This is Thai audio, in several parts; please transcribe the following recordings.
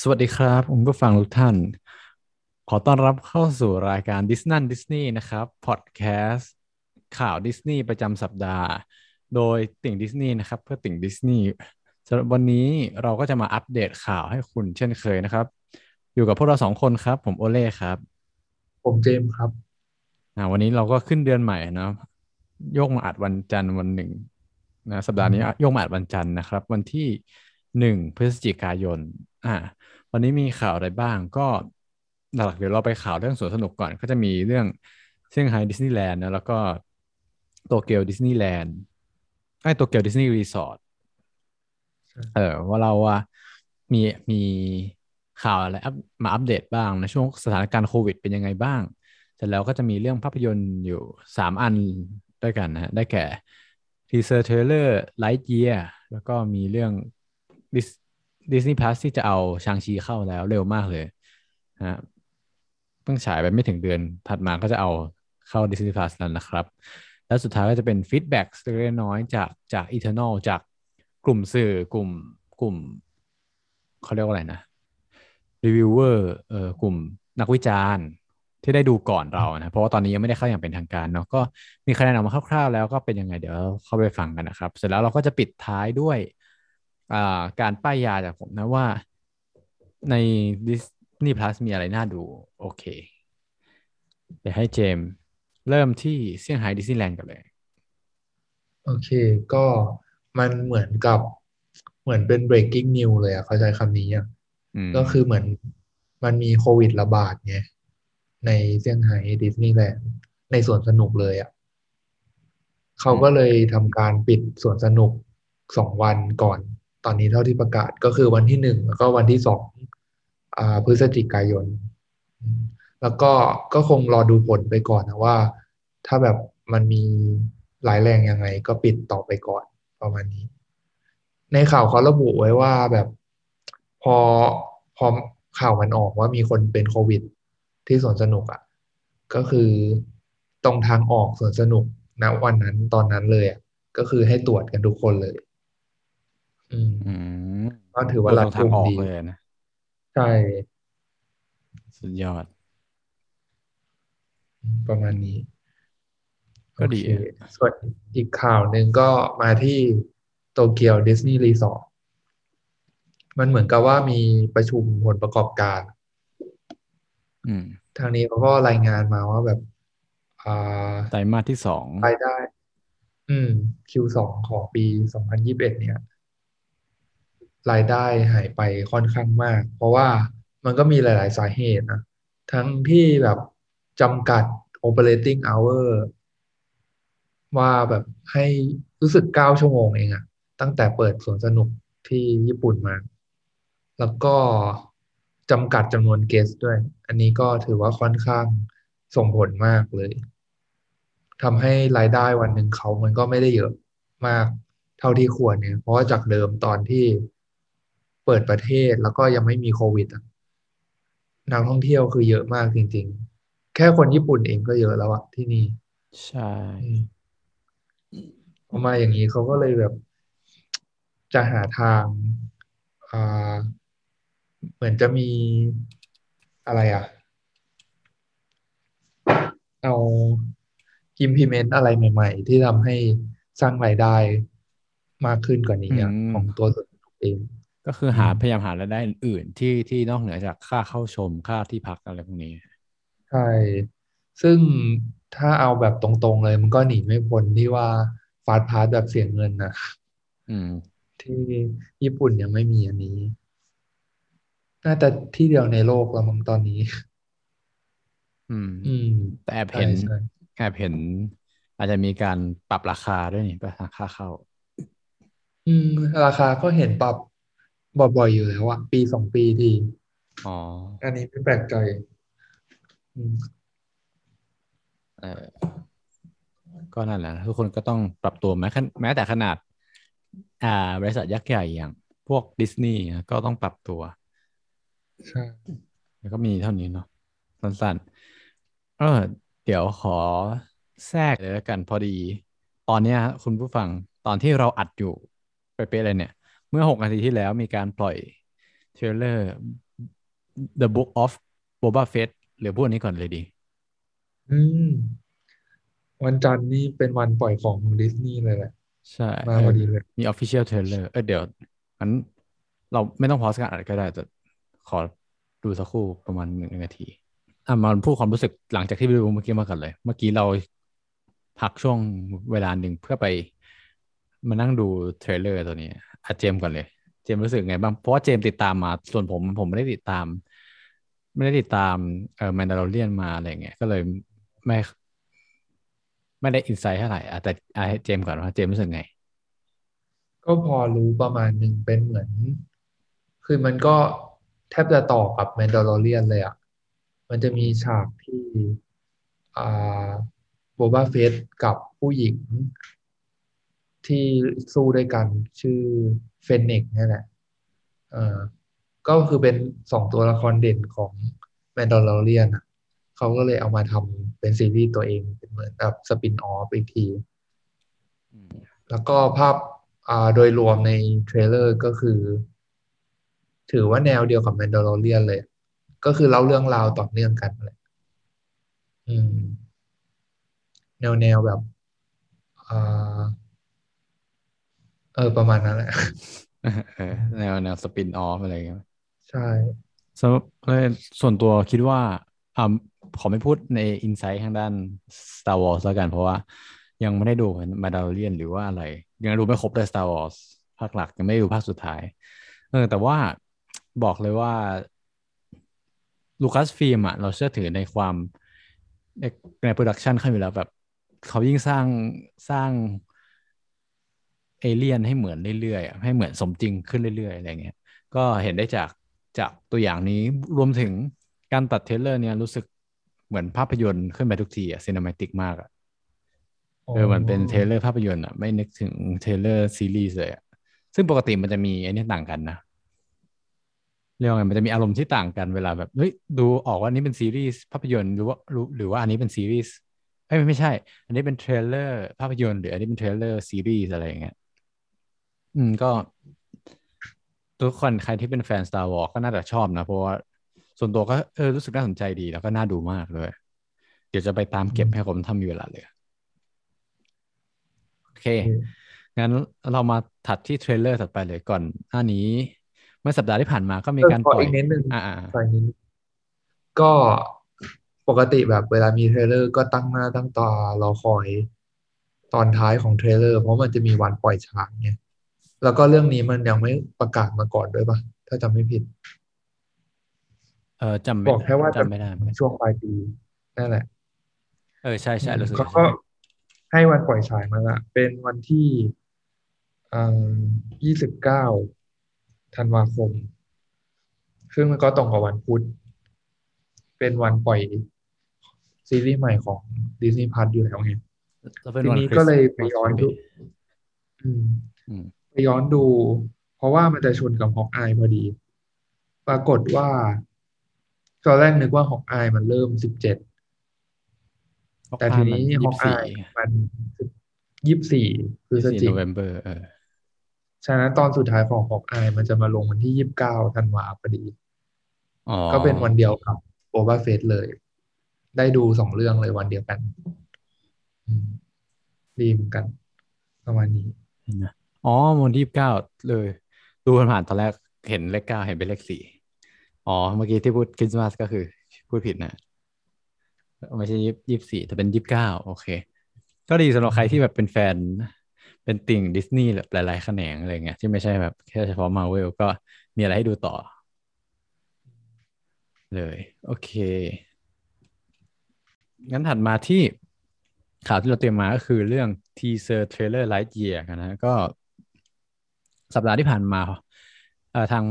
สวัสดีครับคุณผู้ฟังทุกท่าน ขอต้อนรับเข้าสู่รายการดิสนั่นดิสนีย์นะครับพอดแคสต์ข่าวดิสนีย์ประจำสัปดาห์ โดยติ่งดิสนีย์นะครับ เพื่อติ่งดิสนีย์สำหรับวันนี้เราก็จะมาอัปเดตข่าวให้คุณเช่นเคยนะครับ อยู่กับพวกเราสองคนครับ ผมโอเล่ครับ ผมเจมส์ครับอ่าวันนี้เราก็ขึ้นเดือนใหม่นะโยกมาอัดวันจันทร์วันหนึ่งนะสัปดาห์นี้โยกมาอัดวันจันทร์นะครับ วันที่หนึ่งพฤศจิกายน อ่า วันนี้มีข่าวอะไรบ้างก็หลักๆเดี๋ยวเราไปข่าวเรื่องสวนสนุกก่อน ก็จะมีเรื่องเซี่ยงไฮ้ดิสนีย์แลนด์นะแล้วก็โตเกียวดิสนีย์แลนด์ไอ้โตเกียวดิสนีย์รีสอร์ทเออว่าเราว่ามีมีข่าวอะไรอัปมาอัปเดตบ้างในช่วงสถานการณ์โควิด เป็นยังไงบ้างเสร็จแล้วก็จะมีเรื่องภาพยนตร์อยู่สามอันด้วยกันนะฮะได้แก่teaser trailer Lightyear แล้วก็มีเรื่อง Disney Plus ที่จะเอา Shang-Chi เข้าแล้วเร็วมากเลยฮะเพิ่งฉายไปไม่ถึงเดือนถัดมาก็จะเอาเข้า Disney Plus แล้วนะครับ แล้วสุดท้ายก็จะเป็น feedback เล็กน้อยจากจาก Eternal จากกลุ่มสื่อกลุ่มกลุ่มเขาเรียกว่าอะไรนะรีวิวเวอร์เอ่อกลุ่มนักวิจารณ์ที่ได้ดูก่อนเรานะ เพราะว่าตอนนี้ยังไม่ได้เข้าอย่างเป็นทางการเนาะก็มีคะแนนออกมาคร่าวๆ แล้วก็เป็นยังไงเดี๋ยวเข้าไปฟังกันนะครับ เสร็จแล้วเราก็จะปิดท้ายด้วย การป้ายยาจากผมนะว่าใน Disney Plus มีอะไรน่าดู โอเค เดี๋ยวให้เจม เริ่มที่เซี่ยงไฮ้ดิสนีย์แลนด์กันเลย โอเค ก็มันเหมือนกับเหมือนเป็น breaking news เลยอะเขาใช้คำนี้อะก็คือเหมือนมันมีโควิดระบาดไงในเซี่ยงไฮ้ดิสนีย์แลนด์ในสวนสนุกเลยอะเขาก็เลยทำการปิดสวนสนุกสองวันก่อน ตอนนี้เท่าที่ประกาศก็คือวันที่หนึ่งแล้วก็วันที่สองพฤศจิกายน แล้วก็ก็คงรอดูผลไปก่อนนะว่า ถ้าแบบมันมีหลายแรงยังไง ก็ปิดต่อไปก่อนประมาณนี้ ในข่าวเขาระบุไว้ว่าแบบพอพอข่าวมันออกว่ามีคนเป็นโควิด ที่สวนสนุกอะ่ะ ก็คือตรงทางออกสวนสนุกณวันนั้นตอนนั้นเลยอะ่ะก็คือให้ตรวจกันทุกคนเลย อืมก็ถือว่ารัดกุมดี เลยนะ ใช่ สุดยอด ประมาณนี้ก็ดีส่วนอีกข่าวหนึ่งก็มาที่โตเกียวดิสนีย์รีสอร์ทมันเหมือนกับว่ามีประชุมผลประกอบการทางนี้เขาก็รายงานมาว่าแบบไตรมาสที่สองรายได้ อืม Q2 ของปีสองพันยิบเอ็ดเนี่ย รายได้หายไปค่อนข้างมาก เพราะว่ามันก็มีหลาย ๆ สาเหตุนะทั้งที่แบบจำกัด operating hour ว่าแบบให้รู้สึกเก้าชั่วโมงเองอะตั้งแต่เปิดสวนสนุกที่ญี่ปุ่นมา แล้วก็จำกัดจำนวนเกสด้วย อันนี้ก็ถือว่าค่อนข้างส่งผลมากเลยทำให้รายได้วันหนึ่งเขามันก็ไม่ได้เยอะมากเท่าที่ควรเนี่ย เพราะว่าจากเดิมตอนที่ เปิดประเทศแล้วก็ยังไม่มีโควิดนักท่องเที่ยวคือเยอะมากจริง ๆ แค่คนญี่ปุ่นเองก็เยอะแล้วอะที่นี่ ใช่พอมาอย่างนี้เขาก็เลยแบบ จะหาทางอ่าเหมือนจะมีอะไรอะเอา implement อะไรใหม่ ๆ ที่ทำให้สร้างรายได้มากขึ้นกว่านี้ของตัวส่วนเอง ก็คือหาพยายามหารายได้อื่นที่ที่นอกเหนือจากค่าเข้าชมค่าที่พักอะไรพวกนี้ ใช่ ซึ่งถ้าเอาแบบตรงๆเลย มันก็หนีไม่พ้นที่ว่าฟาสพาสแบบเสียเงินนะอืม ที่ญี่ปุ่นยังไม่มีอันนี้ น่าจะที่เดียวในโลกแล้วมั้งตอนนี้ อืม อืม แต่แอบเห็นแอบเห็น อาจจะมีการปรับราคาด้วยนี่ปค่าเข้า อืม ราคาก็เห็นปรับ บ่อยๆอยู่แล้วอะปีสองปีทีอ๋อ อันนี้ไม่แปลกใจเออก็นั่นแหละทุกคนก็ต้องปรับตัวแม้แม้แต่ขนาด อ่า บริษัทยักษ์ใหญ่อย่าง พวกดิสนีย์ก็ต้องปรับตัวใช่แล้วก็มีเท่านี้เนาะสั้นๆเออเดี๋ยวขอแทรกเลยแล้วกันพอดี ตอนนี้คุณผู้ฟังตอนที่เราอัดอยู่ไปเป๊ะเลยเนี่ย เมื่อหกนาทีที่แล้วมีการปล่อย trailer The Book of Boba Fett หรือพวกนี้ก่อนเลยดี อืม วันจันทร์นี่เป็นวันปล่อยของของดิสนีย์เลยแหละ ใช่มาพอดีเลย มี Official Trailer เออเดี๋ยวงั้นเราไม่ต้อง pause การอัดก็ได้แต่ขอดูสักครู่ประมาณหนึ่งนาทีอะมาพูดความรู้สึกหลังจากที่ไปดูเมื่อกี้มากันเลย เมื่อกี้เราพักช่วงเวลาหนึ่งเพื่อไป มานั่งดู trailer ตัวนี้อะเจมส์ก่อนเลย เจมส์รู้สึกไงบ้างเพราะว่าเจมส์ติดตามมาส่วนผมผมไม่ได้ติดตาม ไม่ได้ติดตามเออ Mandalorian มาอะไรเงี้ยก็เลยไม่ไม่ได้ insight เท่าไหร่แต่อะให้เจมส์ก่อนว่าเจมส์รู้สึกไง ก็พอรู้ประมาณหนึ่งเป็นเหมือน คือมันก็แทบจะต่อกับ Mandalorian เลยอะมันจะมีฉากที่อ่า Boba Fett กับผู้หญิง ที่สู้ด้วยกันชื่อ Fennec นี่แหละเอ่อก็คือเป็นสองตัวละครเด่นของ Mandalorian อะเขาก็เลยเอามาทำเป็นซีรีส์ตัวเองเป็นเหมือนแบบ spin-off อีกที แล้วก็ภาพอ่าโดยรวมใน trailer ก็คือ ถือว่าแนวเดียวกับ Mandalorian เลย ก็คือเล่าเรื่องราวต่อเนื่องกันเลยอืมแนวแนวแบบอ่า เออประมาณนั้นแหละเออแนวแนว spin-off อะไรอย่างเงี้ยใช่สำหรับส่วนตัวคิดว่าอ่าขอไม่พูดใน insight ทางด้าน Star Wars แล้วกัน เพราะว่ายังไม่ได้ดู Mandalorian หรือว่าอะไร ยังดูไม่ครบเลย Star Wars ภาคหลัก ยังไม่ดูภาคสุดท้าย เออ แต่ว่าบอกเลยว่า Lucasfilm อะ เราเชื่อถือในความในใน production เขาอยู่แล้วแบบ เขายิ่งสร้างสร้าง เอเลียนให้เหมือนเรื่อยๆให้เหมือนสมจริงขึ้นเรื่อยๆอะไรเงี้ยก็เห็นได้จากจากตัวอย่างนี้รวมถึงการตัด trailer เนี่ยรู้สึกเหมือนภาพยนตร์ขึ้นไปทุกทีอะ cinematic มากอะเออมันเป็น trailer ภาพยนตร์อะไม่นึกถึง trailer ซีรีส์เลยอะซึ่งปกติมันจะมีไอ้นี่ต่างกันนะเรียกว่าไงมันจะมีอารมณ์ที่ต่างกันเวลาแบบเฮ้ยดูออกว่าอันนี้เป็นซีรีส์ภาพยนตร์หรือว่าหรือว่าอันนี้เป็นซีรีส์เอ้ยไม่ใช่ อันนี้เป็น trailer ภาพยนตร์หรืออันนี้เป็น trailer ซีรีส์อะไรอย่างเงี้ย อืมก็ ทุกคนใครที่เป็นแฟน Star Wars ก็น่าจะชอบนะ เพราะว่าส่วนตัวก็เออรู้สึกน่าสนใจดีแล้วก็น่าดูมากเลย เดี๋ยวจะไปตามเก็บให้ผมทำอยู่เวลาเลยโอเค งั้นเรามาถัดที่ trailer ถัดไปเลยก่อนหน้านี้ เมื่อสัปดาห์ที่ผ่านมาก็มีการปล่อยอีกนิดนึงอ่าใส่นิดนึงก็ปกติแบบเวลามี trailerก็ตั้งหน้าตั้งตารอคอยตอนท้ายของ trailer เพราะมันจะมีวันปล่อยฉายไง แล้วก็เรื่องนี้มันยังไม่ประกาศมาก่อนด้วยปะถ้าจำไม่ผิด เออจำไม่บอกแค่ว่าจะจำไม่ได้เหมือนกันช่วงปลายปีนั่นแหละ เออใช่ใช่รู้สึกเขาก็ให้วันปล่อยฉายมาละเป็นวันที่ยี่สิบเก้าธันวาคม ซึ่งมันก็ตรงกับวันพุธ เป็นวันปล่อยซีรีส์ใหม่ของดิสนีย์พัทอยู่แล้วไงแล้วเป็นทีวันนี้คริสก็เลยต์ไปมาสย้อนพดูอืมอืม ไปย้อนดู เพราะว่ามันจะชนกับฮอกอายพอดี ปรากฏว่าตอนแรกนึกว่าฮอกอายมันเริ่มสิบเจ็ดแต่ทีนี้ฮอกอายมันยี่สิบสี่พฤศจิโนกเวมเบอร์เออฉะนั้นตอนสุดท้ายของฮอกอายมันจะมาลงวันที่ยี่สิบเก้าธันวาพอดีอ๋อก็เป็นวันเดียวกับโอบาเฟสเลย ได้ดูสองเรื่องเลยวันเดียวกันอืมดีเหมือนกัน ประมาณนี้ อ๋อวันที่ยี่สิบเก้าเลย ดูผ่านๆตอนแรกเห็นเลขเก้าเห็นเป็นเลขสี่อ๋อ เมื่อกี้ที่พูดคริสต์มาสก็คือ พูดผิดนะ ไม่ใช่ยี่ยี่สี่แต่เป็นยี่สิบเก้าโอเค ก็ดีสำหรับใครที่แบบเป็นแฟน เป็นติ่งดิสนีย์หลายๆแขนงอะไรเงี้ยที่ไม่ใช่แบบแค่เฉพาะมาเวลก็มีอะไรให้ดูต่อ เลย โอเค งั้นถัดมาที่ข่าวที่เราเตรียมมาก็คือเรื่อง teaser trailer Lightyear กันนะก็ สัปดาห์ที่ผ่านมาทาง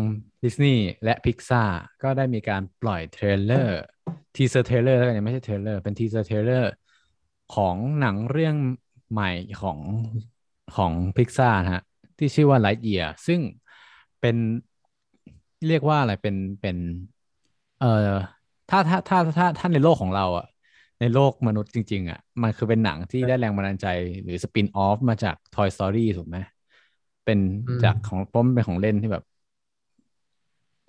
ดิสนีย์และ Pixar ก็ได้มีการปล่อยเทรลเลอร์ teaser trailer แล้วกันไม่ใช่เทรลเลอร์เป็น teaser trailer ของหนังเรื่องใหม่ของของ Pixar นะฮะที่ชื่อว่า Lightyear ซึ่งเป็นเรียกว่าอะไรเป็นเป็นเอ่อถ้าถ้าถ้าถ้าถ้าในโลกของเราอะในโลกมนุษย์จริง ๆอะมันคือเป็นหนังที่ได้แรงบันดาลใจหรือสปินออฟมาจาก Toy Story ถูกไหม เป็นอืมจากของเพราะมันเป็นของเล่นที่แบบ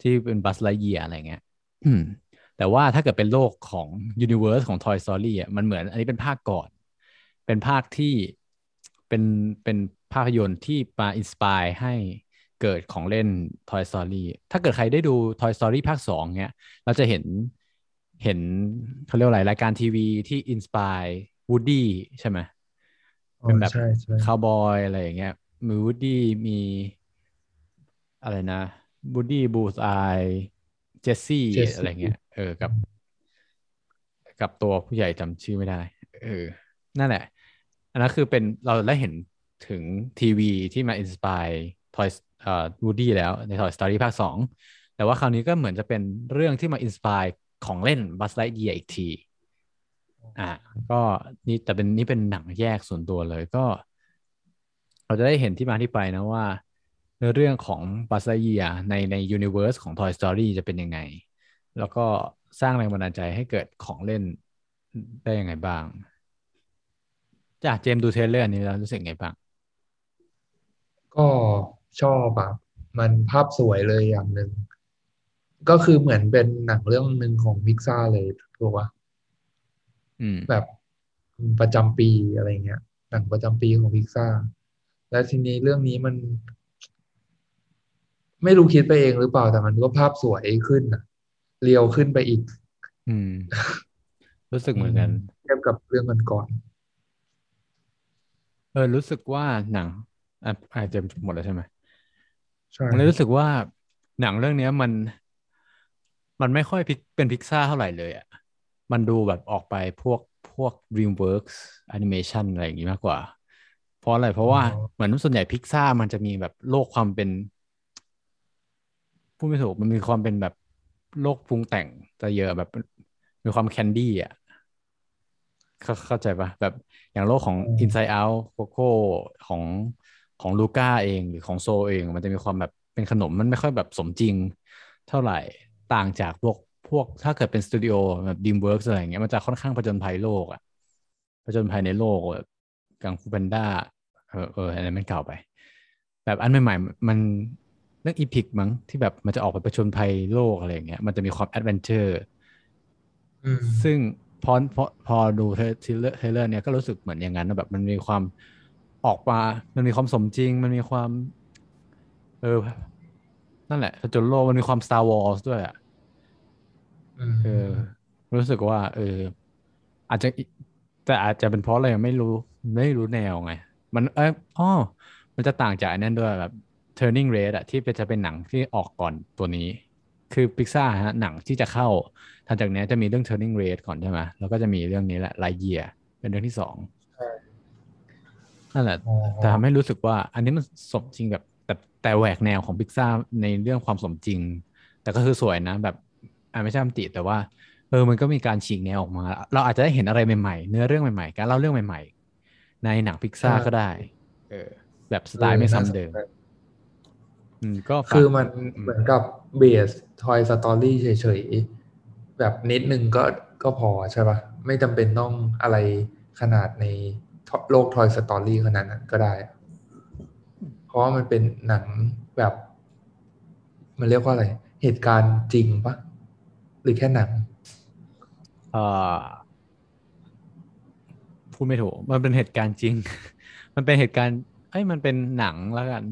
ที่เป็นบัสไลเยียอะไรเงี้ยแต่ว่าถ้าเกิดเป็นโลกของ Universe ของ Toy Story อะมันเหมือนอันนี้เป็นภาคก่อน เป็นภาคที่เป็นเป็นภาพยนตร์ที่มา inspire ให้เกิดของเล่น Toy Story ถ้าเกิดใครได้ดู Toy Story ภาคสองเนี้ย เราจะเห็นเห็นเขาเรียกว่าอะไรรายการทีวีที่ inspire Woody ใช่ไหมเป็นแบบคาวบอยอะไรอย่างเงี้ย มี Woody มีอะไรนะ Woody Bullseye Jessie อะไรเงี้ยเออกับ กับตัวผู้ใหญ่จำชื่อไม่ได้ เออ นั่นแหละ อันนั้นคือเป็นเราได้เห็นถึงทีวีที่มา inspire Toy เอ่อ Woody แล้วใน Toy Story ภาคสองแต่ว่าคราวนี้ก็เหมือนจะเป็นเรื่องที่มา inspire ของเล่น Buzz Lightyear อีกที อ่าก็นี่แต่เป็นนี่เป็นหนังแยกส่วนตัวเลยก็ เราจะได้เห็นที่มาที่ไปนะว่าเรื่องของ Buzz Lightyear ในใน universe ของ Toy Story จะเป็นยังไง แล้วก็สร้างแรงบันดาลใจให้เกิดของเล่นได้ยังไงบ้าง จากเจมดู trailer นี้แล้วรู้สึกไงบ้าง ก็ชอบแบบมันภาพสวยเลยอย่างหนึ่ง ก็คือเหมือนเป็นหนังเรื่องหนึ่งของพิกซ่าเลยถูกปะแบบประจำปีอะไรเงี้ย หนังประจำปีของพิกซ่า และทีนี้เรื่องนี้มัน ไม่รู้คิดไปเองหรือเปล่าแต่มันก็ภาพสวยขึ้นอะเรียวขึ้นไปอีก อืม รู้สึกเหมือนกัน เทียบกับเรื่องกันก่อนเออรู้สึกว่าหนังอะอาจจะหมดแล้วใช่ไหมใช่มันรู้สึกว่าหนังเรื่องนี้มัน มันไม่ค่อยเป็นพิกซ่าเท่าไหร่เลยอะมันดูแบบออกไปพวกพวก DreamWorks Animation อะไรอย่างงี้มากกว่า เพราะอะไร เพราะว่าเหมือนส่วนใหญ่พิกซ่ามันจะมีแบบโลกความเป็นพูดไม่ถูกมันมีความเป็นแบบโลกปรุงแต่งจะเยอะแบบมีความ candy อะเข้าใจปะแบบอย่างโลกของ Inside Out Coco ของของ Luca เองหรือของ Soul เอง มันจะมีความแบบเป็นขนมมันไม่ค่อยแบบสมจริงเท่าไหร่ต่างจากพวกพวกถ้าเกิดเป็นสตูดิโอแบบ DreamWorks อะไรอย่างเงี้ยมันจะค่อนข้างผจญภัยโลกอะผจญภัยในโลกแบบ Kung Fu Panda เออเอออันนั้นมันเก่าไป แบบอันใหม่ๆมันเรื่อง Epic มั้งที่แบบมันจะออกไปผจญภัยโลกอะไรอย่างเงี้ยมันจะมีความ adventure ซึ่งพอพอพอดู trailer trailer เนี่ยก็รู้สึกเหมือนอย่างนั้นแบบมันมีความออกมา มันมีความสมจริง มันมีความ เออ นั่นแหละจนโลกมันมีความ Star Wars ด้วยอะเออ รู้สึกว่า เออ อาจจะแต่อาจจะเป็นเพราะอะไรไม่รู้ ไม่รู้แนวไง มันเอออ๋อมันจะต่างจากนั่นด้วยแบบ Turning Red อะที่เป็นจะเป็นหนังที่ออกก่อนตัวนี้ คือพิกซ่าฮะหนังที่จะเข้าทันจากนี้จะมีเรื่อง Turning Red ก่อนใช่ไหมแล้วก็จะมีเรื่องนี้แหละไลเยียเป็นเรื่องที่สองนั่นแหละแต่ทำให้รู้สึกว่า อันนี้มันสมจริงแบบแต่แต่แหวกแนวของพิกซ่าในเรื่องความสมจริง แต่ก็คือสวยนะแบบอ่าไม่ใช่มติแต่ว่าเออมันก็มีการฉีกแนวออกมา เราอาจจะได้เห็นอะไรใหม่ๆ เนื้อเรื่องใหม่ๆ การเล่าเรื่องใหม่ๆ ในหนังพิกซ่าก็ได้ เออ แบบสไตล์ไม่ซ้ำเดิมอืมก็คือมันเหมือนกับเบสทอยสตอรี่เฉยๆ แบบนิดนึงก็ก็พอใช่ปะไม่จำเป็นต้องอะไรขนาดในโลกทอยสตอรี่ขนาดนั้นก็ได้ เพราะว่ามันเป็นหนังแบบ มันเรียกว่าอะไร เหตุการณ์จริงปะหรือแค่หนัง เอ่อ พูดไม่ถูก มันเป็นเหตุการณ์จริง มันเป็นเหตุการณ์เอ้ยมันเป็นหนังแล้วกัน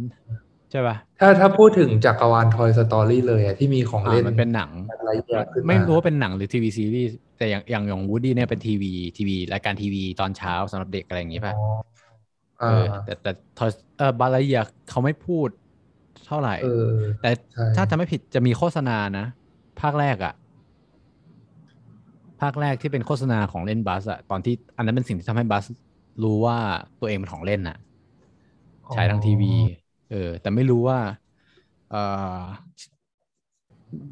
ใช่ปะถ้าถ้าพูดถึงจักรวาล Toy Story เลยอะที่มีของเล่นมันเป็นหนังอะไรไม่รู้ว่าเป็นหนังหรือทีวีซีรีส์แต่อย่างอย่างอย่าง Woody เนี่ยเป็นทีวีทีวีรายการทีวีตอนเช้าสำหรับเด็กอะไรอย่างงี้ป่ะเออแต่แต่ทอยเออบาลาเยียเขาไม่พูดเท่าไหร่แต่ถ้าจะไม่ผิดจะมีโฆษณานะ ภาคแรกอะ ภาคแรกที่เป็นโฆษณาของเล่นบัสอะตอนที่อันนั้นเป็นสิ่งที่ทำให้บัสรู้ว่าตัวเองเป็นของเล่นอะฉายทางทีวี เออ แต่ไม่รู้ว่าเออ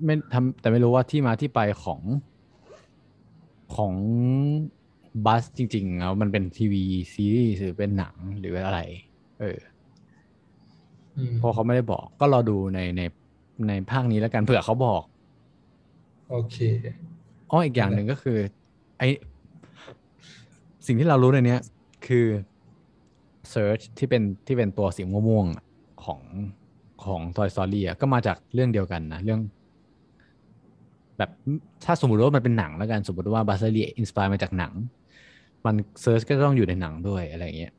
ไม่ทำแต่ไม่รู้ว่าที่มาที่ไปของของบัสจริงๆแล้วมันเป็นทีวีซีรีส์หรือเป็นหนังหรืออะไร เออเพราะเขาไม่ได้บอก ก็รอดูในในในภาคนี้แล้วกันเผื่อเขาบอก โอเค อ๋ออีกอย่างหนึ่งก็คือ ไอสิ่งที่เรารู้ในนี้คือ Search ที่เป็นที่เป็นตัวสีม่วงๆของของ Toy Story ก็มาจากเรื่องเดียวกันนะ เรื่อง แบบถ้าสมมติว่ามันเป็นหนังแล้วกัน สมมติว่า Buzz Lightyear inspire มาจากหนัง มัน Zurg ก็ต้องอยู่ในหนังด้วยอะไรเงี้ย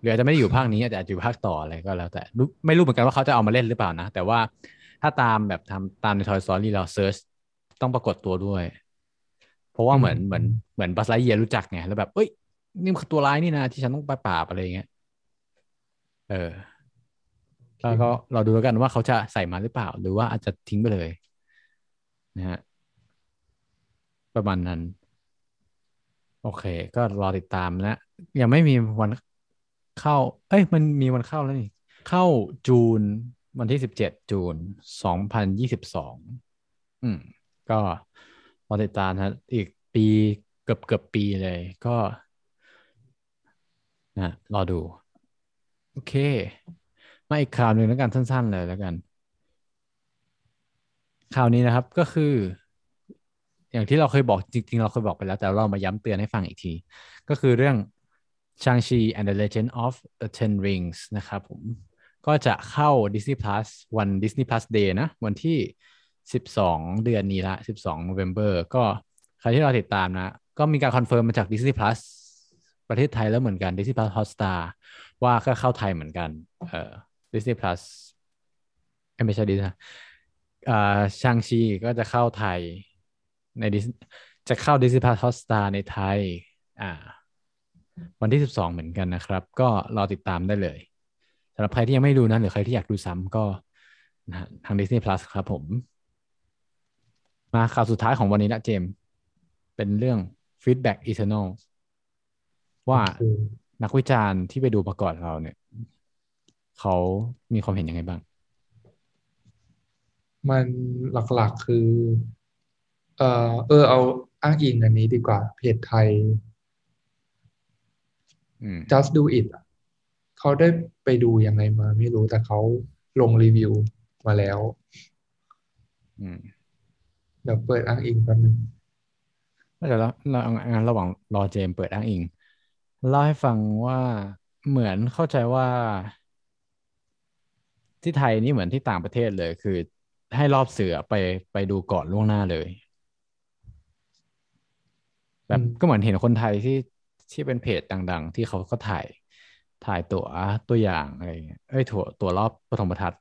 หรืออาจจะไม่ได้อยู่ภาคนี้อาจจะอยู่ภาคต่ออะไรก็แล้ว แต่ไม่รู้เหมือนกันว่าเขาจะเอามาเล่นหรือเปล่านะ แต่ว่าถ้าตามแบบทำตามใน Toy Story เรา Zurg ต้องปรากฏตัวด้วย เพราะว่าเหมือนเหมือนเหมือน Buzz Lightyear รู้จักไงแล้วแบบเอ้ยนี่มันตัวร้ายนี่นะที่ฉันต้องไปปราบอะไรเงี้ยเออแล้วก็เราดูแล้วกันว่าเขาจะใส่มาหรือเปล่า หรือว่าอาจจะทิ้งไปเลย นะฮะประมาณนั้น โอเค ก็รอติดตามนะยังไม่มีวันเข้า เอ้ย มันมีวันเข้าแล้วนี่ เข้าจูนวันที่สิบเจ็ดจูนสองพันยี่สิบสองอืม ก็ รอติดตามนะอีกปีเกือบเกือบปีเลย ก็นะรอดู โอเค มาอีกข่าวหนึ่งแล้วกันสั้น ๆ เลยแล้วกัน ข่าวนี้นะครับก็คือ อย่างที่เราเคยบอกจริง ๆ เราเคยบอกไปแล้ว แต่เรามาย้ำเตือนให้ฟังอีกที ก็คือเรื่อง Shang-Chi and the Legend of the Ten Rings นะครับผมก็จะเข้า Disney Plus วัน Disney Plus Day นะ วันที่ 12 เดือนนี้ละ 12 November ก็ใครที่เราติดตามนะ ก็มีการ confirm มาจาก Disney Plus ประเทศไทยแล้วเหมือนกัน Disney Plus Hotstar ว่าก็เข้าไทยเหมือนกัน เอ่อ Disney Plus ไม่ใช่ดิสอ่าชางชีก็จะเข้าไทยในดิสจะเข้า Disney Plus Hotstar ในไทย อ่า วันที่ 12 เหมือนกันนะครับ ก็รอติดตามได้เลยสำหรับใครที่ยังไม่ดูนะ หรือใครที่อยากดูซ้ำก็ทาง Disney Plus ครับผม มาข่าวสุดท้ายของวันนี้นะเจม เป็นเรื่อง Feedback Eternal ว่านักวิจารณ์ที่ไปดูประกอบเราเนี่ย เขามีความเห็นยังไงบ้าง มันหลักๆคือ เออเออ เอาอ้างอิงอันนี้ดีกว่า เพจไทย just do it เขาได้ไปดูยังไงมาไม่รู้แต่เขาลงรีวิวมาแล้ว เดี๋ยวเปิดอ้างอิงแป๊บนึงเดี๋ยวเราเรางานระหว่างรอเจมเปิดอ้างอิงเล่าให้ฟังว่าเหมือนเข้าใจว่า ที่ไทยนี่เหมือนที่ต่างประเทศเลย คือให้รอบเสือไปไปดูก่อนล่วงหน้าเลยแบบก็เหมือนเห็นคนไทยที่ที่เป็นเพจดัง ๆ ที่เขาก็ถ่ายถ่ายตัวตัวอย่างอะไรเงี้ยเอ้ยถั่วตัวรอบปฐมทัศน์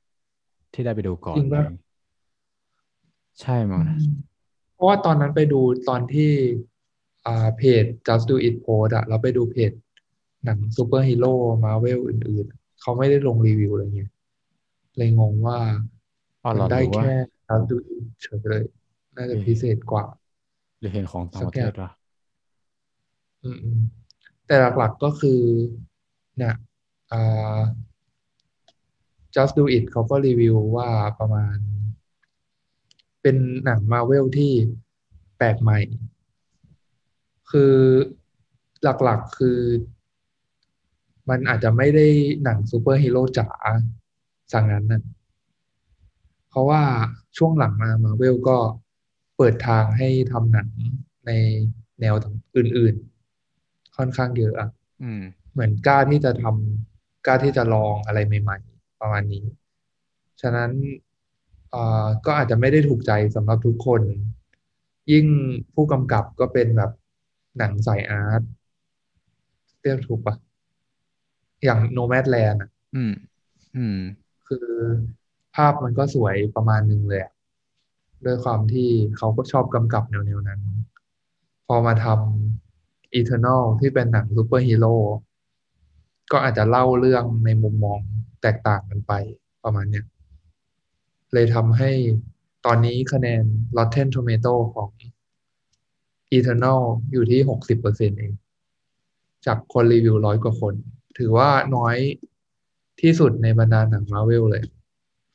ที่ได้ไปดูก่อน ใช่มั้งเพราะว่าตอนนั้นไปดูตอนที่อ่าเพจ just do it post อะเราไปดูเพจหนังซูเปอร์ฮีโร่มาเวลอื่นๆ เขาไม่ได้ลงรีวิวอะไรเงี้ยเลยงงว่ามันได้แค่ just do it เฉยเลย น่าจะพิเศษกว่า หรือเห็นของต่างประเทศวะอืมแต่หลักๆก็คือเนี่ยอ่า just do it เขาก็รีวิวว่าประมาณ เป็นหนังมาเวลที่แปลกใหม่ คือหลักๆคือมันอาจจะไม่ได้หนังซูเปอร์ฮีโร่จ๋าขนาดนั้นน่ะเพราะว่าช่วงหลังมามาเวลก็เปิดทางให้ทำหนังในแนวอื่นๆ ค่อนข้างเยอะอะเหมือนกล้าที่จะทำกล้าที่จะลองอะไรใหม่ ๆ ประมาณนี้ ฉะนั้น ก็อาจจะไม่ได้ถูกใจสำหรับทุกคน ยิ่งผู้กำกับก็เป็นแบบหนังสายอาร์ตเรียกถูกปะอย่างโนแมดแลนด์อะอืม อืม คือภาพมันก็สวยประมาณหนึ่งเลยด้วยความที่เขาก็ชอบกำกับแนวๆนั้น พอมาทำ Eternal ที่เป็นหนังซูเปอร์ฮีโร่ก็อาจจะเล่าเรื่องในมุมมองแตกต่างกันไปประมาณเนี้ย เลยทำให้ตอนนี้คะแนน Rotten Tomato ของ Eternal อยู่ที่หกสิบเปอร์เซ็นต์เอง จากคนรีวิวร้อยกว่าคน ถือว่าน้อยที่สุดในบรรดาหนังมาเวลเลย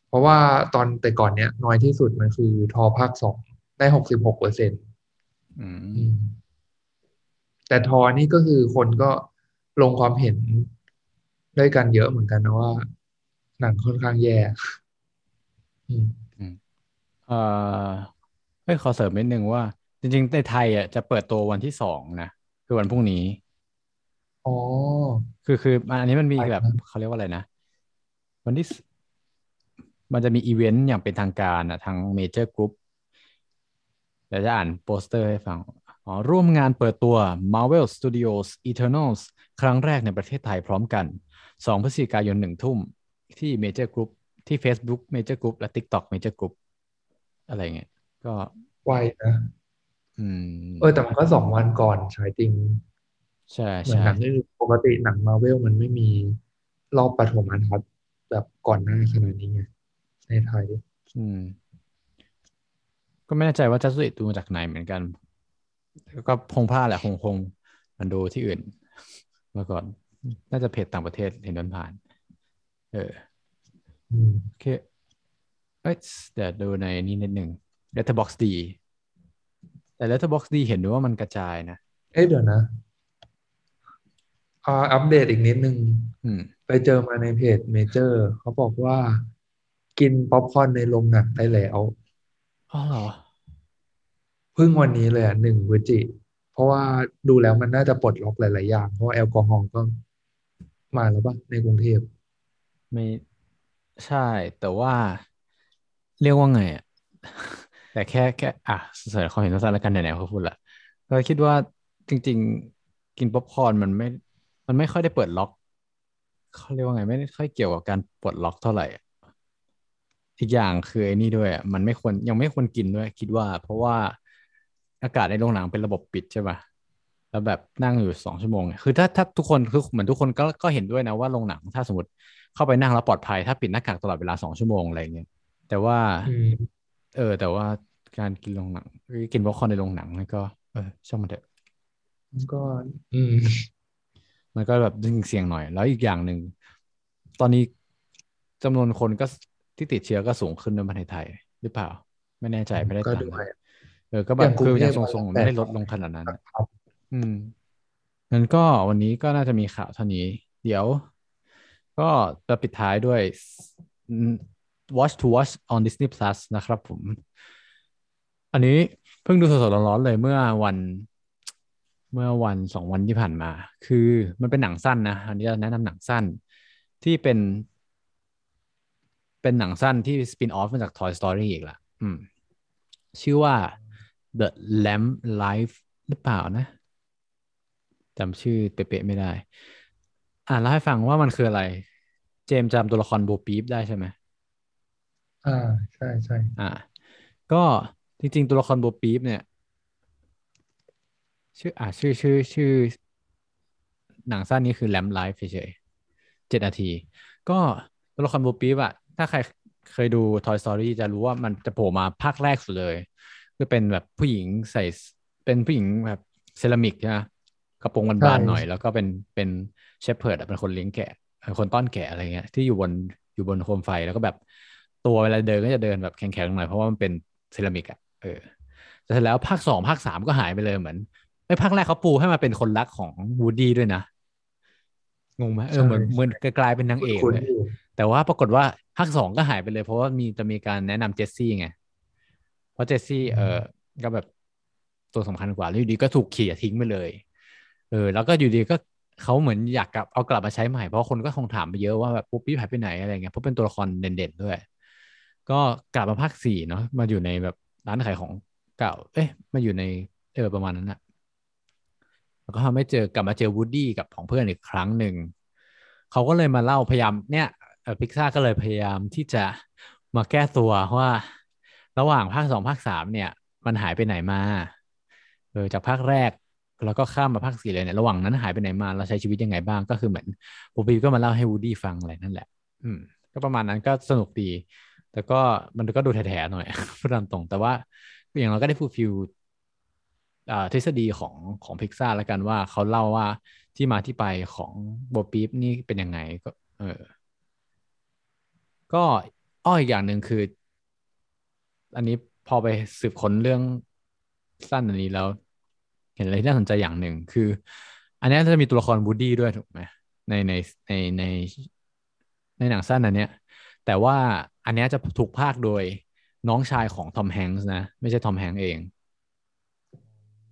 เพราะว่าตอนแต่ก่อนเนี้ยน้อยที่สุดมันคือทอภาคสองได้หกสิบหกเปอร์เซ็นต์แต่ทอนี่ก็คือคนก็ลงความเห็นด้วยกันเยอะเหมือนกันนะว่า หนังค่อนข้างแย่อืม เอ่อไม่ขอเสริมนิดนึงว่า จริง ๆ ในไทยอะจะเปิดตัววันที่สองนะ คือวันพรุ่งนี้อ๋อคือคืออันนี้มันมีแบบเขาเรียกว่าอะไรนะ วันที่มันจะมีอีเวนต์อย่างเป็นทางการอะทาง Major Group เดี๋ยวจะอ่านโปสเตอร์ให้ฟังอ๋อร่วมงานเปิดตัว Marvel Studios Eternals ครั้งแรกในประเทศไทยพร้อมกัน 2 พฤศจิกายนหนึ่งทุ่ม ที่ Major Group ที่ Facebook Major Group และ TikTok Major Group อะไรเงี้ยก็ไวนะอืมเออแต่มันก็สองวันก่อนฉายจริง ใช่เหมือนใช่หนังอื่นปกติหนังมาเวลมันไม่มีรอบปฐมทัศน์แบบก่อนหน้าขนาดนี้ไงในไทย อืม ก็ไม่แน่ใจว่าจะสุดดูมาจากไหนเหมือนกัน ก็คงพลาดแหละคงคงมันดูที่อื่นเมื่อก่อน น่าจะเพจต่างประเทศเห็นมันผ่าน เอออืม โอเค เอ้ยเดี๋ยวดูในนี้นิดหนึ่ง Letterbox D แต่ Letterbox D เห็นด้วยว่ามันกระจายนะ เอ้ยเดี๋ยวนะอ่าอัปเดตอีกนิดนึงอืมไปเจอมาในเพจ Major เขาบอกว่ากินป๊อปคอร์นในโรงหนังได้แล้ว อ๋อเหรอ เพิ่งวันนี้เลยอะหนึ่งพฤศจิ เพราะว่าดูแล้วมันน่าจะปลดล็อกหลาย ๆ อย่าง เพราะว่าแอลกอฮอล์ก็มาแล้วป่ะในกรุงเทพ ไม่ ใช่ แต่ว่าเรียกว่าไงอะ แต่แค่แค่อะเสนอความเห็นสั้นๆแล้วกันไหนๆเขาพูดละก็คิดว่าจริง ๆ กินป๊อปคอร์นมันไม่ มันไม่ค่อยได้เปิดล็อกเขาเรียกว่าไง ไม่ค่อยเกี่ยวกับการปลดล็อกเท่าไหร่อะอีกอย่างคือไอ้นี่ด้วยอะมันไม่ควรยังไม่ควรกินด้วย คิดว่า เพราะว่าอากาศในโรงหนังเป็นระบบปิดใช่ป่ะ แล้วแบบนั่งอยู่สองชั่วโมงเนี่ยคือถ้าถ้าทุกคนคือเหมือนทุกคนก็ก็เห็นด้วยนะว่าโรงหนังถ้าสมมติเข้าไปนั่งแล้วปลอดภัย ถ้าปิดหน้ากากตลอดเวลาสองชั่วโมงอะไรเงี้ยแต่ว่าอืมเออ แต่ว่าการกินโรงหนังหรือกินป๊อปคอร์นในโรงหนังนี่ก็ เออช่างมันเถอะก็อืมมันก็แบบดึงเสี่ยงหน่อย แล้วอีกอย่างหนึ่ง ตอนนี้จำนวนคนก็ที่ติดเชื้อก็สูงขึ้นในประเทศไทย หรือเปล่า ไม่แน่ใจไม่ได้ก็ตามด้วยเออก็แบอบย่างกรุคืงอเทยัพงทรงๆอะไม่ได้ลดแต่ลงขนาดนั้น อืมงั้นก็วันนี้ก็น่าจะมีข่าวเท่านี้ เดี๋ยว ก็จะปิดท้ายด้วย Watch to Watch on Disney Plus นะครับผม อันนี้เพิ่งดูสดๆร้อนๆเลยเมื่อวันเมื่อวันสองวันที่ผ่านมา คือมันเป็นหนังสั้นนะอันนี้จะแนะนำหนังสั้นที่เป็น เป็นหนังสั้นที่สปินออฟมาจาก Toy Story อีกละอืม ชื่อว่า The Lamb Life หรือเปล่านะ จำชื่อเป๊ะๆไม่ได้ อ่านเล่าให้ฟังว่ามันคืออะไร เจมส์จำตัวละครโบปีฟได้ใช่ไหมอ่าใช่ใช่อ่า ก็จริง ๆ ตัวละครโบปีฟเนี่ย ชื่ออ่าชื่อชื่อชื่อ หนังสั้นนี้คือแลมไลฟ์เฉยๆเจ็ดนาที ก็ตัวละครโบปีฟอะถ้าใครเคยดู Toy Story จะรู้ว่ามันจะโผล่มาภาคแรกสุดเลย คือเป็นแบบผู้หญิงใส่เป็นผู้หญิงแบบเซรามิกใช่ไหม กระโปรงบานๆหน่อย แล้วก็เป็นเป็น shepherd เป็นคนเลี้ยงแกะเป็นคนต้อนแกะอะไรเงี้ยที่อยู่บนอยู่บนโคมไฟแล้วก็แบบตัวเวลาเดินก็จะเดินแบบแข็งๆหน่อยเพราะว่ามันเป็นเซรามิกอะเออแต่เสร็จแล้วภาคสองภาคสามก็หายไปเลยเหมือนเอ้ยภาคแรกเขาปูให้มาเป็นคนรักของ Woody ด้วยนะงงไหมเออเหมือนเหมือนกลายเป็นนางเอกคุ้นเลยๆอยู่แต่ว่าปรากฏว่าภาคสองก็หายไปเลย เพราะว่ามีจะมีการแนะนำเจสซี่ไงเพราะเจสซี่เออก็แบบตัวสำคัญกว่าแล้วอยู่ดีก็ถูกเขี่ยทิ้งไปเลย เออแล้วก็อยู่ดีก็เขาเหมือนอยากกลับเอากลับมาใช้ใหม่เพราะคนก็คงถามไปเยอะว่าแบบปุ๊บปี้หายไปไหนอะไรเงี้ยเพราะเป็นตัวละครเด่นๆด้วย ก็กลับมาภาคสี่เนาะมาอยู่ในแบบร้านขายของเก่า เอ๊ะมาอยู่ในเออประมาณนั้นอะแล้วก็ทำให้เจอกลับมาเจอวูดดี้กับของเพื่อนอีกครั้งหนึ่งเขาก็เลยมาเล่าพยายามเนี่ยพิกซ่าก็เลยพยายามที่จะมาแก้ตัวว่า ระหว่างภาคสองภาคสามเนี่ย มันหายไปไหนมาเออจากภาคแรก แล้วก็ข้ามมาภาคสี่เลยเนี่ยระหว่างนั้นหายไปไหนมาเราใช้ชีวิตยังไงบ้างก็คือเหมือน Bo Peep ก็มาเล่าให้ Woody ฟังอะไรนั่นแหละ อืม ก็ประมาณนั้นก็สนุกดี แต่ก็มันก็ดูแถๆหน่อยพูดตามตรง แต่ว่าอย่างเราก็ได้ fulfill อ่าทฤษฎีของของพิกซ่าแล้วกันว่าเขาเล่าว่าที่มาที่ไปของโบปีฟนี่เป็นยังไงก็ เออ ก็อ้ออีกอย่างหนึ่งคือ อันนี้พอไปสืบค้นเรื่องสั้นอันนี้แล้ว เห็นอะไรที่น่าสนใจอย่างหนึ่งคือ อันนี้จะมีตัวละครบูดดี้ด้วยถูกไหมในในในในในหนังสั้นอันเนี้ย แต่ว่าอันเนี้ยจะถูกพากย์โดยน้องชายของทอมแฮงค์นะ ไม่ใช่ทอมแฮงค์เอง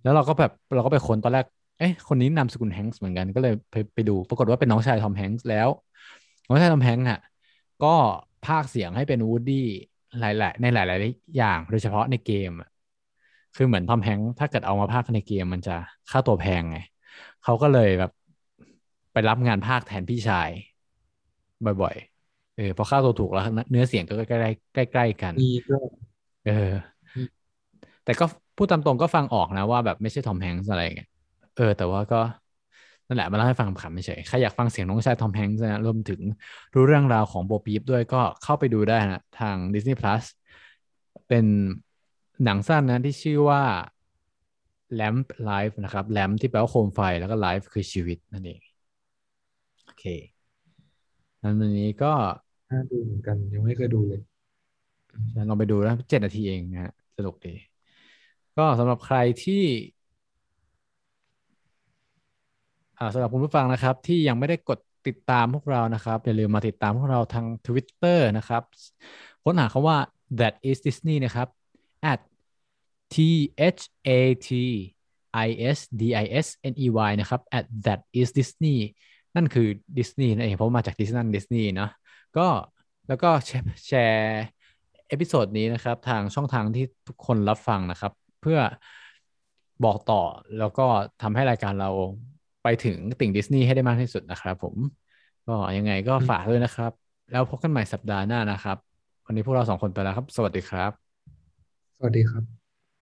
แล้วเราก็แบบเราก็ไปค้นตอนแรกเอ๊ะคนนี้นามสกุล Hanks เหมือนกันก็เลยไปไปดู ปรากฏว่าเป็นน้องชาย Tom Hanks แล้วน้องชาย Tom Hanks อะก็พากย์เสียงให้เป็น Woody หลาย ๆ ในหลาย ๆ อย่าง โดยเฉพาะในเกมอะ คือเหมือน Tom Hanks ถ้าเกิดเอามาพากย์ในเกมมันจะค่าตัวแพงไงเขาก็เลยแบบไปรับงานพากย์แทนพี่ชายบ่อยๆเออพอค่าตัวถูกแล้วเนื้อเสียงก็ใกล้ใกล้ใกล้กันเออ แต่ก็พูดตามตรงก็ฟังออกนะว่าแบบไม่ใช่ทอมแฮงค์อะไรเงี้ยเออ แต่ว่าก็นั่นแหละมาเล่าให้ฟังขำไม่เฉยใครอยากฟังเสียงน้องชายทอมแฮงค์นะรวมถึงรู้เรื่องราวของโบปีฟด้วยก็เข้าไปดูได้นะ ทาง Disney Plus เป็น หนังสั้นนะที่ชื่อว่า Lamp Life นะครับ Lamp ที่แปลว่าโคมไฟแล้วก็ Life คือชีวิตนั่นเองโอเคนั้นวันนี้ก็น่าดูเหมือนกันยังไม่เคยดูเลยลองไปดูนะเจ็ดนาทีเองนะฮะสนุกดี ก็สำหรับใครที่สำหรับคุณผู้ฟังนะครับ ที่ยังไม่ได้กดติดตามพวกเรานะครับ อย่าลืมมาติดตามพวกเราทาง Twitter นะครับ ค้นหาคำว่า that is Disney นะครับ at t h a t i s d i s n e y นะครับ at that is Disney นั่นคือดิสนีย์นั่นเองเพราะมาจากดิสนีย์ดิสนีย์เนาะก็แล้วก็แชร์ episode นี้นะครับ ทางช่องทางที่ทุกคนรับฟังนะครับ เพื่อบอกต่อแล้วก็ทำให้รายการเราไปถึงติ่งดิสนีย์ให้ได้มากที่สุดนะครับผม ก็ยังไงก็ฝากด้วยนะครับ แล้วพบกันใหม่สัปดาห์หน้านะครับ วันนี้พวกเราสองคนไปแล้วครับ สวัสดีครับ วัสดีครับ